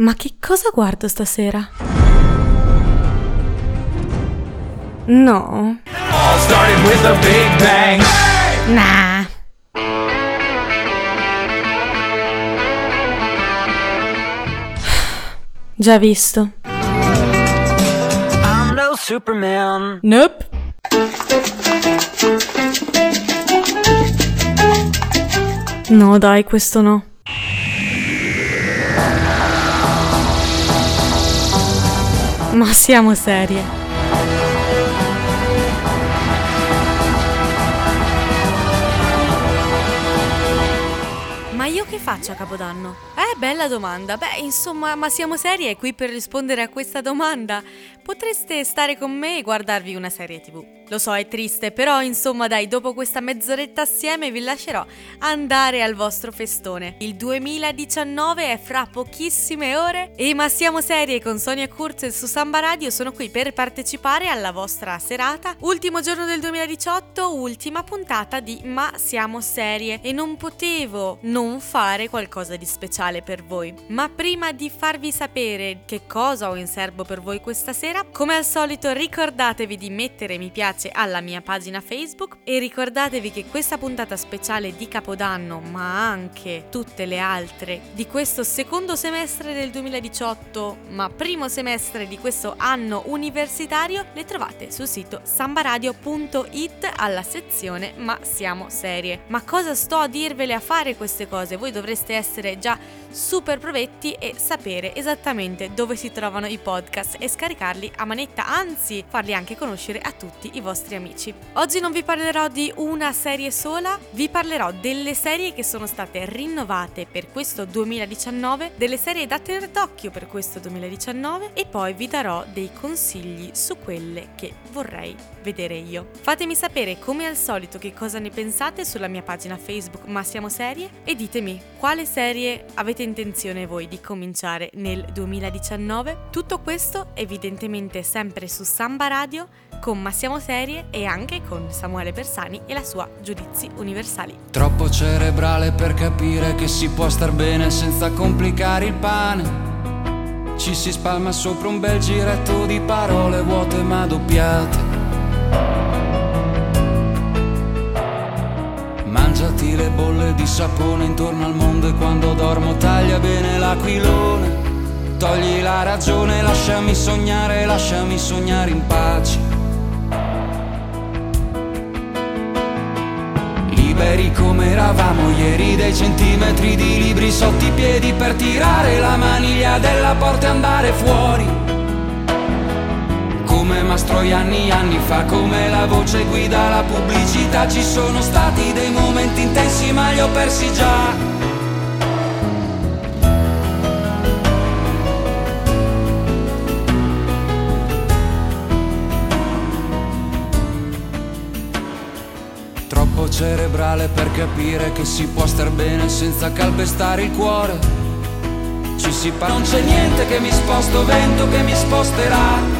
Ma che cosa guardo stasera? No. Nah. Già visto. I'm no Superman. Nope. No, dai, questo no. Ma siamo serie. Ma io che faccio a Capodanno? Eh, bella domanda. Beh, insomma, ma siamo serie qui per rispondere a questa domanda? Potreste stare con me e guardarvi una serie TV. Lo so, è triste, però insomma dai, dopo questa mezz'oretta assieme vi lascerò andare al vostro festone. Il 2019 è fra pochissime ore e ma siamo serie con Sonia Kurz su Samba Radio sono qui per partecipare alla vostra serata. Ultimo giorno del 2018, ultima puntata di Ma siamo serie e non potevo non fare qualcosa di speciale per voi. Ma prima di farvi sapere che cosa ho in serbo per voi questa sera, come al solito ricordatevi di mettere mi piace alla mia pagina Facebook e ricordatevi che questa puntata speciale di Capodanno, ma anche tutte le altre di questo secondo semestre del 2018, ma primo semestre di questo anno universitario, le trovate sul sito sambaradio.it alla sezione Ma siamo serie. Ma cosa sto a dirvele a fare queste cose? Voi dovreste essere già super provetti e sapere esattamente dove si trovano i podcast e scaricarli a manetta, anzi farli anche conoscere a tutti i vostri amici. Oggi non vi parlerò di una serie sola, vi parlerò delle serie che sono state rinnovate per questo 2019, delle serie da tenere d'occhio per questo 2019 e poi vi darò dei consigli su quelle che vorrei vedere io. Fatemi sapere come al solito che cosa ne pensate sulla mia pagina Facebook Ma siamo serie e ditemi quale serie avete intenzione voi di cominciare nel 2019. Tutto questo evidentemente sempre su Samba Radio con Ma serie e anche con Samuele Bersani e la sua Giudizi Universali. Troppo cerebrale per capire che si può star bene senza complicare il pane. Ci si spalma sopra un bel giretto di parole vuote ma doppiate. Mangiati le bolle di sapone intorno al mondo e quando dormo taglia bene l'aquilone. Togli la ragione, lasciami sognare, lasciami sognare in pace. Liberi come eravamo ieri, dei centimetri di libri sotto i piedi per tirare la maniglia della porta e andare fuori. Come Mastroianni anni fa, come la voce guida la pubblicità, ci sono stati dei momenti intensi ma li ho persi già. Troppo cerebrale per capire che si può star bene senza calpestare il cuore. Ci si parla, non c'è niente che mi sposto, vento che mi sposterà.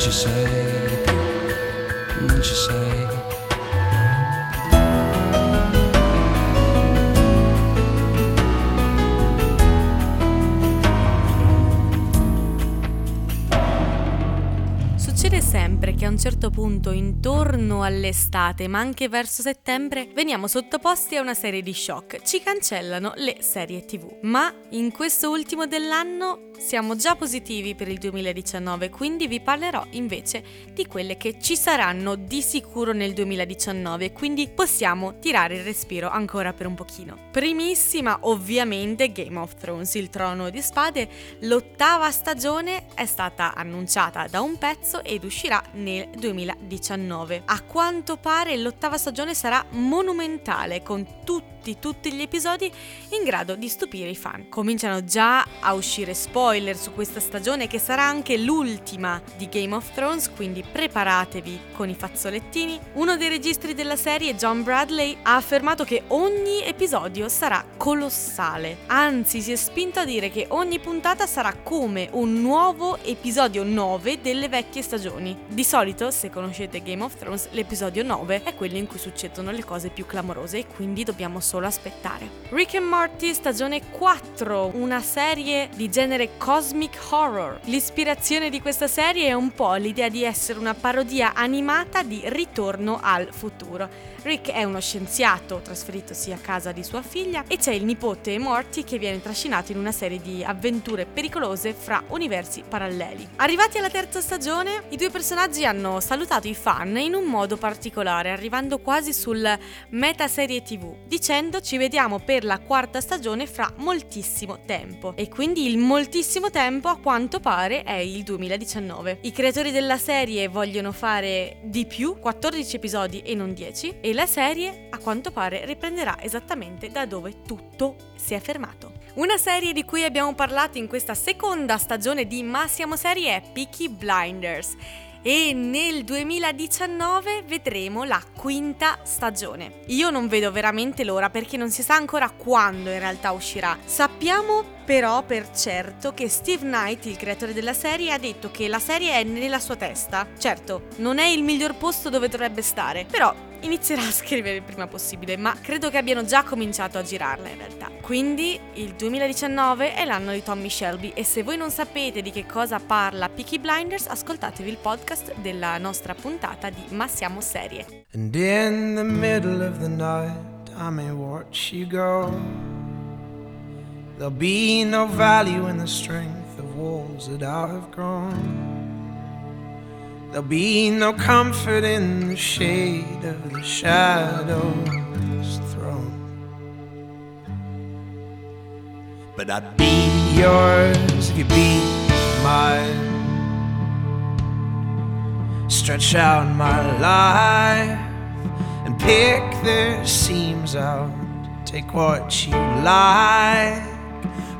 più, non ci sei più, non certo punto, intorno all'estate, ma anche verso settembre, veniamo sottoposti a una serie di shock. Ci cancellano le serie TV. Ma in questo ultimo dell'anno siamo già positivi per il 2019, quindi vi parlerò invece di quelle che ci saranno di sicuro nel 2019, quindi possiamo tirare il respiro ancora per un pochino. Primissima, ovviamente, Game of Thrones, il trono di spade. L'ottava stagione è stata annunciata da un pezzo ed uscirà nel 2019. A quanto pare l'ottava stagione sarà monumentale con tutti tutti, gli episodi in grado di stupire i fan. Cominciano già a uscire spoiler su questa stagione che sarà anche l'ultima di Game of Thrones, quindi preparatevi con i fazzolettini. Uno dei registri della serie, John Bradley, ha affermato che ogni episodio sarà colossale. Anzi, si è spinto a dire che ogni puntata sarà come un nuovo episodio 9 delle vecchie stagioni. Di solito, se conoscete Game of Thrones, l'episodio 9 è quello in cui succedono le cose più clamorose e quindi dobbiamo solo aspettare. Rick and Morty stagione 4, una serie di genere cosmic horror. L'ispirazione di questa serie è un po' l'idea di essere una parodia animata di Ritorno al futuro. Rick è uno scienziato trasferitosi a casa di sua figlia e c'è il nipote Morty che viene trascinato in una serie di avventure pericolose fra universi paralleli. Arrivati alla terza stagione, i due personaggi hanno salutato i fan in un modo particolare, arrivando quasi sul meta serie TV, dicendo ci vediamo per la quarta stagione fra moltissimo tempo. E quindi il moltissimo tempo a quanto pare è il 2019. I creatori della serie vogliono fare di più, 14 episodi e non 10, e la serie a quanto pare riprenderà esattamente da dove tutto si è fermato. Una serie di cui abbiamo parlato in questa seconda stagione di Ma siamo serie è Peaky Blinders e nel 2019 vedremo la quinta stagione. Io non vedo veramente l'ora perché non si sa ancora quando in realtà uscirà. Sappiamo però per certo che Steve Knight, il creatore della serie, ha detto che la serie è nella sua testa. Certo, non è il miglior posto dove dovrebbe stare, però inizierà a scrivere il prima possibile, ma credo che abbiano già cominciato a girarla in realtà. Quindi il 2019 è l'anno di Tommy Shelby e se voi non sapete di che cosa parla Peaky Blinders, ascoltatevi il podcast della nostra puntata di Ma siamo serie. And in the middle of the night I may watch you go There'll be no value in the strength of walls that I have grown There'll be no comfort in the shade of the shadow's throne. But I'd be yours if you be mine. Stretch out my life and pick the seams out. Take what you like,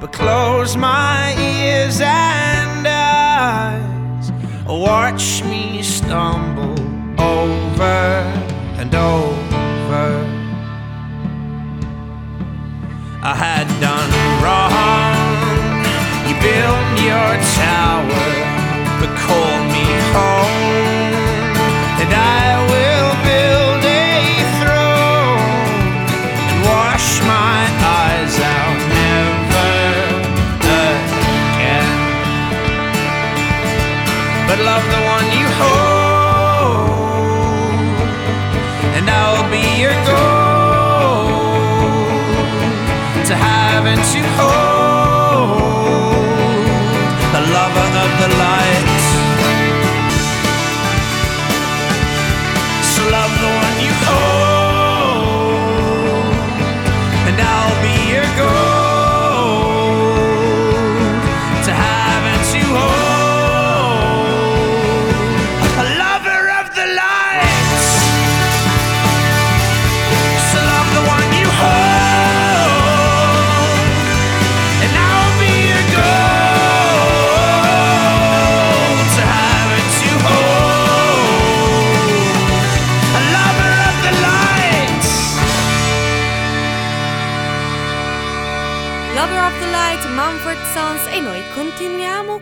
but close my ears and eyes watch me stumble over and over. I had done wrong. You built your tower, but call me home,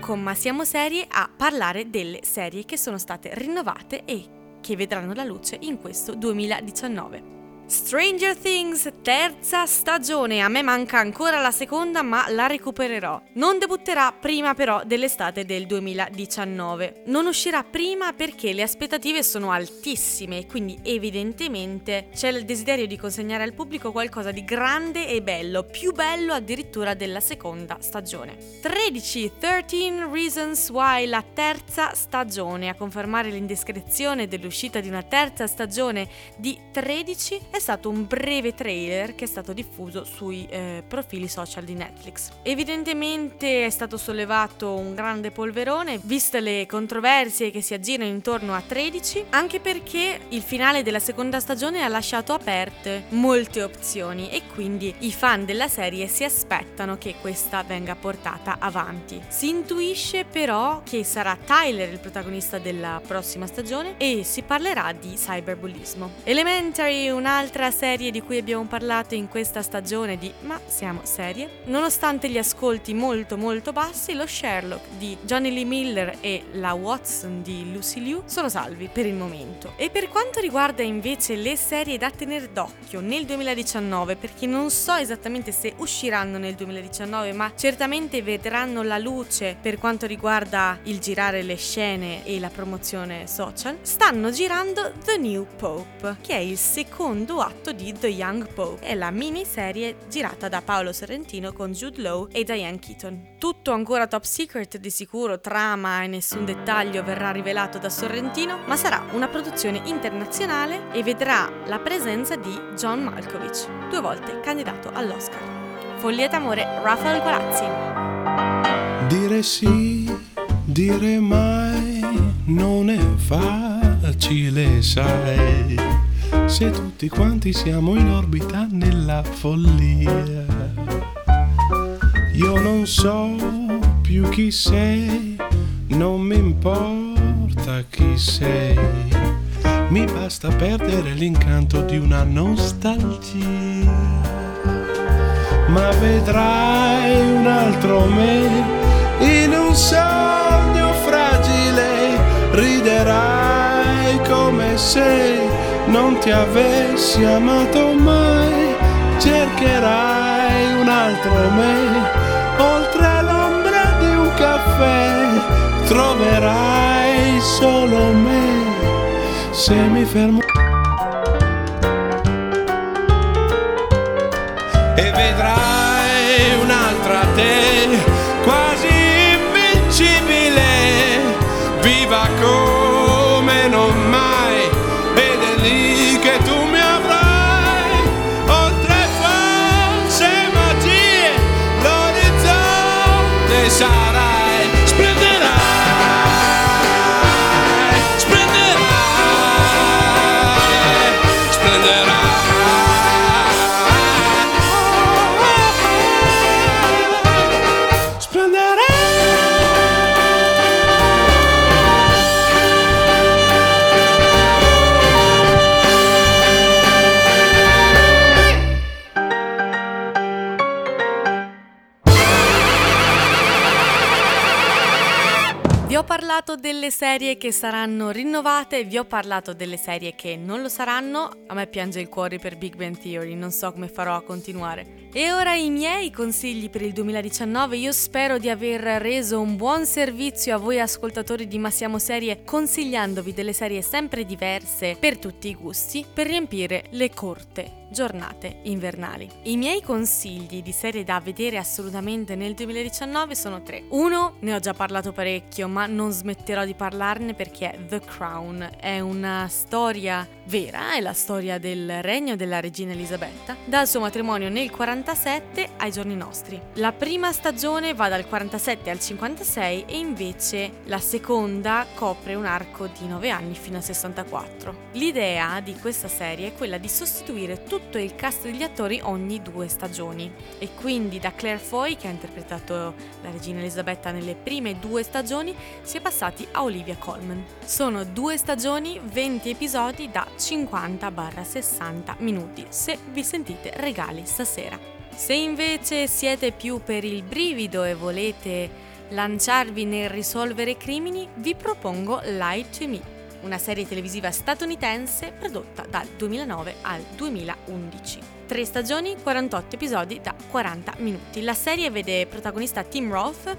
con Ma siamo serie a parlare delle serie che sono state rinnovate e che vedranno la luce in questo 2019. Stranger Things, terza stagione. A me manca ancora la seconda, ma la recupererò. Non debutterà prima però dell'estate del 2019. Non uscirà prima perché le aspettative sono altissime, quindi evidentemente c'è il desiderio di consegnare al pubblico qualcosa di grande e bello, più bello addirittura della seconda stagione. 13 13 Reasons Why, la terza stagione. A confermare l'indiscrezione dell'uscita di una terza stagione di 13 è è stato un breve trailer che è stato diffuso sui eh, profili social di Netflix. Evidentemente è stato sollevato un grande polverone, viste le controversie che si aggirano intorno a 13, anche perché il finale della seconda stagione ha lasciato aperte molte opzioni e quindi i fan della serie si aspettano che questa venga portata avanti. Si intuisce però che sarà Tyler il protagonista della prossima stagione e si parlerà di cyberbullismo. Elementary, un'altra serie di cui abbiamo parlato in questa stagione di Ma siamo serie. Nonostante gli ascolti molto molto bassi, lo Sherlock di Johnny Lee Miller e la Watson di Lucy Liu sono salvi per il momento. E per quanto riguarda invece le serie da tenere d'occhio nel 2019, perché non so esattamente se usciranno nel 2019, ma certamente vedranno la luce per quanto riguarda il girare le scene e la promozione social, stanno girando The New Pope, che è il secondo atto di The Young Pope. È la miniserie girata da Paolo Sorrentino con Jude Law e Diane Keaton. Tutto ancora top secret di sicuro, trama e nessun dettaglio verrà rivelato da Sorrentino, ma sarà una produzione internazionale e vedrà la presenza di John Malkovich, due volte candidato all'Oscar. Follia d'amore, Rafael Guarazzi. Dire sì, dire mai non è facile, sai. Se tutti quanti siamo in orbita nella follia. Io non so più chi sei, non mi importa chi sei. Mi basta perdere l'incanto di una nostalgia ma vedrai un altro me in un sogno fragile, riderai come se non ti avessi amato mai, cercherai un altro me, oltre l'ombra di un caffè, troverai solo me, se mi fermo. e vedrai un'altra te parlato delle serie che saranno rinnovate, vi ho parlato delle serie che non lo saranno. A me piange il cuore per Big Bang Theory, non so come farò a continuare. E ora i miei consigli per il 2019. Io spero di aver reso un buon servizio a voi ascoltatori di Ma Siamo Serie, consigliandovi delle serie sempre diverse per tutti i gusti, per riempire le corte giornate invernali. I miei consigli di serie da vedere assolutamente nel 2019 sono tre. Uno, ne ho già parlato parecchio, ma non smetterò di parlarne perché The Crown è una storia vera, è la storia del regno della regina Elisabetta, dal suo matrimonio nel 47 ai giorni nostri. La prima stagione va dal 47 al 56 e invece la seconda copre un arco di 9 anni fino al 64. L'idea di questa serie è quella di sostituire tutto il cast degli attori ogni due stagioni e quindi da Claire Foy che ha interpretato la regina Elisabetta nelle prime due stagioni si è passati a Olivia Colman. Sono due stagioni, 20 episodi da 50-60 minuti se vi sentite regali stasera. Se invece siete più per il brivido e volete lanciarvi nel risolvere crimini, vi propongo Lie to Me, una serie televisiva statunitense prodotta dal 2009 al 2011. Tre stagioni, 48 episodi da 40 minuti. La serie vede protagonista Tim Roth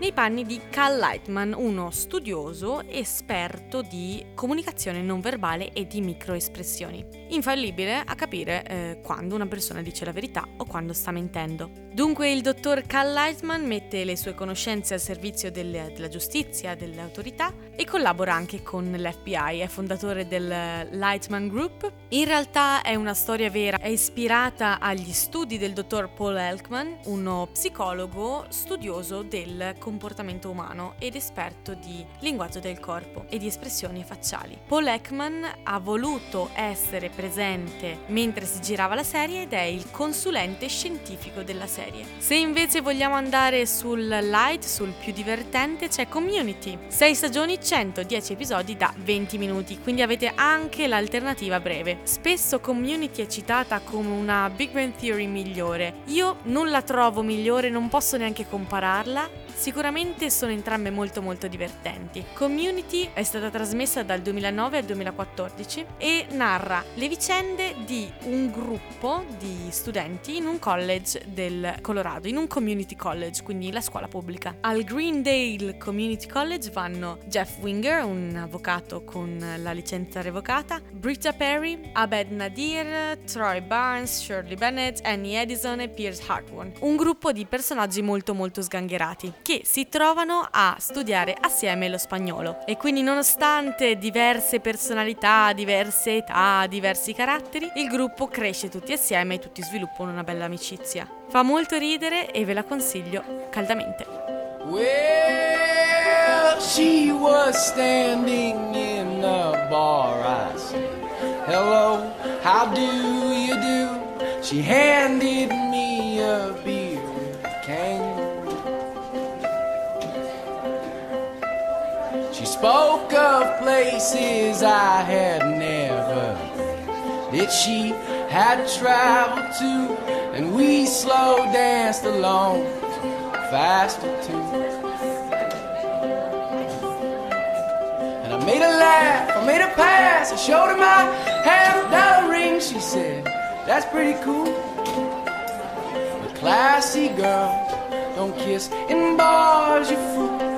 nei panni di Cal Lightman, uno studioso esperto di comunicazione non verbale e di microespressioni, infallibile a capire eh, quando una persona dice la verità o quando sta mentendo. Dunque il dottor Cal Lightman mette le sue conoscenze al servizio del, della giustizia, delle autorità e collabora anche con l'FBI, è fondatore del Lightman Group. In realtà è una storia vera, è ispirata agli studi del dottor Paul Elkman, uno psicologo studioso del comportamento umano ed esperto di linguaggio del corpo e di espressioni facciali. Paul Ekman ha voluto essere presente mentre si girava la serie ed è il consulente scientifico della serie. Se invece vogliamo andare sul light, sul più divertente, c'è Community. 6 stagioni, 110 episodi da 20 minuti, quindi avete anche l'alternativa breve. Spesso Community è citata come una Big Bang Theory migliore. Io non la trovo migliore, non posso neanche compararla. Sicuramente sono entrambe molto molto divertenti. Community è stata trasmessa dal 2009 al 2014 e narra le vicende di un gruppo di studenti in un college del Colorado, in un community college, quindi la scuola pubblica. Al Greendale Community College vanno Jeff Winger, un avvocato con la licenza revocata, Britta Perry, Abed Nadir, Troy Barnes, Shirley Bennett, Annie Edison e Pierce Hartwell. Un gruppo di personaggi molto molto sgangherati che si trovano a studiare assieme lo spagnolo e quindi nonostante diverse personalità, diverse età, diversi caratteri, il gruppo cresce tutti assieme e tutti sviluppano una bella amicizia. Fa molto ridere e ve la consiglio caldamente. Well, she was standing in the bar. I said, Hello, how do you do? She handed me a beer places I had never been, that she had traveled to, and we slow danced along, faster too. And I made her laugh, I made her pass, I showed her my half dollar ring. She said, That's pretty cool. But classy girl, don't kiss in bars, you fool.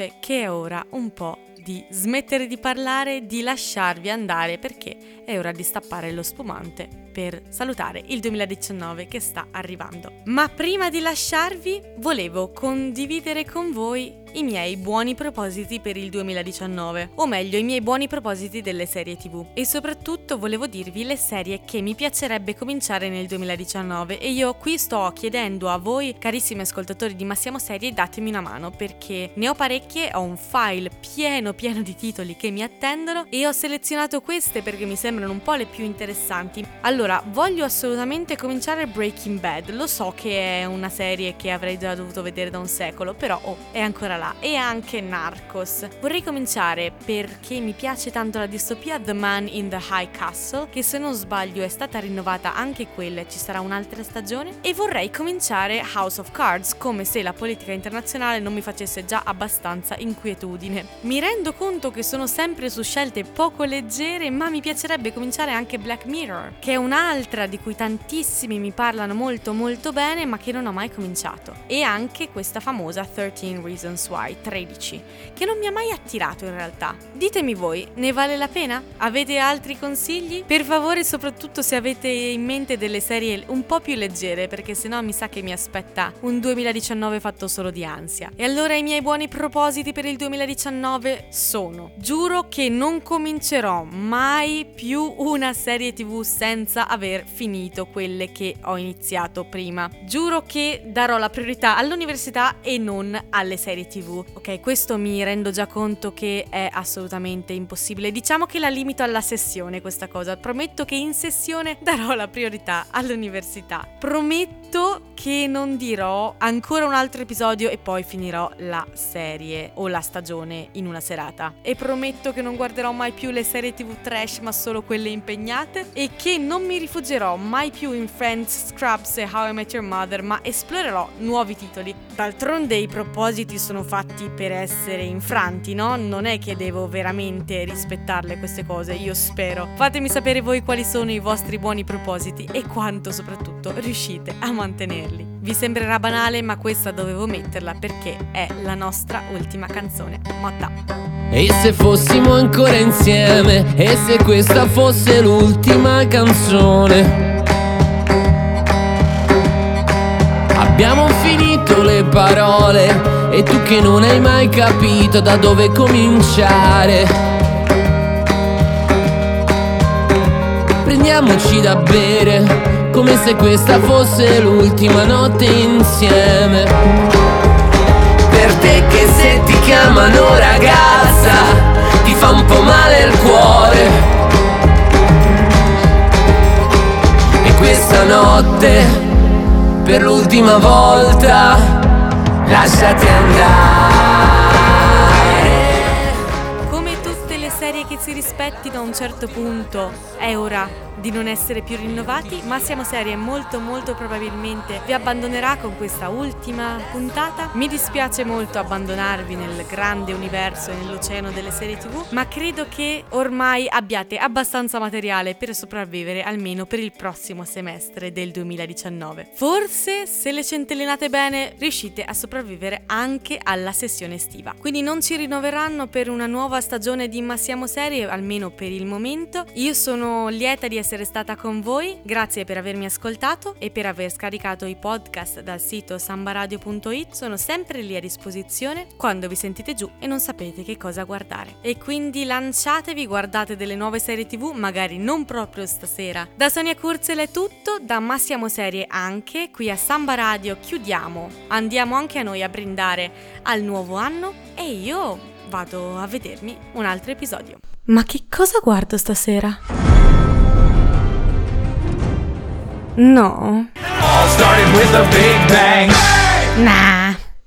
Dice che è ora un po' di smettere di parlare, di lasciarvi andare perché è ora di stappare lo spumante per salutare il 2019 che sta arrivando. Ma prima di lasciarvi volevo condividere con voi i miei buoni propositi per il 2019, o meglio i miei buoni propositi delle serie tv. E soprattutto volevo dirvi le serie che mi piacerebbe cominciare nel 2019 e io qui sto chiedendo a voi, carissimi ascoltatori di Massiamo Serie, datemi una mano perché ne ho parecchie, ho un file pieno pieno di titoli che mi attendono e ho selezionato queste perché mi sembrano un po' le più interessanti. Allora, voglio assolutamente cominciare Breaking Bad, lo so che è una serie che avrei già dovuto vedere da un secolo, però oh, è ancora là, e anche Narcos. Vorrei cominciare perché mi piace tanto la distopia The Man in the High Castle, che se non sbaglio è stata rinnovata anche quella, ci sarà un'altra stagione, e vorrei cominciare House of Cards, come se la politica internazionale non mi facesse già abbastanza inquietudine. Mi rendo conto che sono sempre su scelte poco leggere, ma mi piacerebbe cominciare anche Black Mirror, che è un'altra di cui tantissimi mi parlano molto molto bene, ma che non ho mai cominciato. E anche questa famosa 13 Reasons XY 13, che non mi ha mai attirato in realtà. Ditemi voi, ne vale la pena? Avete altri consigli? Per favore, soprattutto se avete in mente delle serie un po' più leggere, perché sennò mi sa che mi aspetta un 2019 fatto solo di ansia. E allora i miei buoni propositi per il 2019 sono: giuro che non comincerò mai più una serie TV senza aver finito quelle che ho iniziato prima. Giuro che darò la priorità all'università e non alle serie TV. Ok, questo mi rendo già conto che è assolutamente impossibile. Diciamo che la limito alla sessione questa cosa. Prometto che in sessione darò la priorità all'università. Prometto che non dirò ancora un altro episodio e poi finirò la serie o la stagione in una serata. E prometto che non guarderò mai più le serie TV trash, ma solo quelle impegnate e che non mi rifugierò mai più in Friends, Scrubs e How I Met Your Mother, ma esplorerò nuovi titoli. D'altronde i propositi sono fatti per essere infranti, no? Non è che devo veramente rispettarle queste cose, io spero. Fatemi sapere voi quali sono i vostri buoni propositi e quanto soprattutto riuscite a mantenerli. Vi sembrerà banale, ma questa dovevo metterla perché è la nostra ultima canzone. Motta. E se fossimo ancora insieme? E se questa fosse l'ultima canzone? Abbiamo finito le parole e tu che non hai mai capito da dove cominciare. Prendiamoci da bere come se questa fosse l'ultima notte insieme. Per te che se ti chiamano ragazza ti fa un po' male il cuore. E questa notte, per l'ultima volta, lasciati andare. Come tutte le serie che si rispettino a un certo punto, è ora di non essere più rinnovati, ma siamo serie molto molto probabilmente vi abbandonerà con questa ultima puntata. Mi dispiace molto abbandonarvi nel grande universo e nell'oceano delle serie TV, ma credo che ormai abbiate abbastanza materiale per sopravvivere almeno per il prossimo semestre del 2019. Forse se le centellinate bene riuscite a sopravvivere anche alla sessione estiva. Quindi non ci rinnoveranno per una nuova stagione di Ma serie, almeno per il momento. Io sono lieta di essere essere stata con voi, grazie per avermi ascoltato e per aver scaricato i podcast dal sito sambaradio.it, sono sempre lì a disposizione quando vi sentite giù e non sapete che cosa guardare. E quindi lanciatevi, guardate delle nuove serie tv, magari non proprio stasera. Da Sonia Kurzel è tutto, da Massiamo Serie anche, qui a Samba Radio chiudiamo, andiamo anche a noi a brindare al nuovo anno e io vado a vedermi un altro episodio. Ma che cosa guardo stasera? No. All started with a big bang. Nah.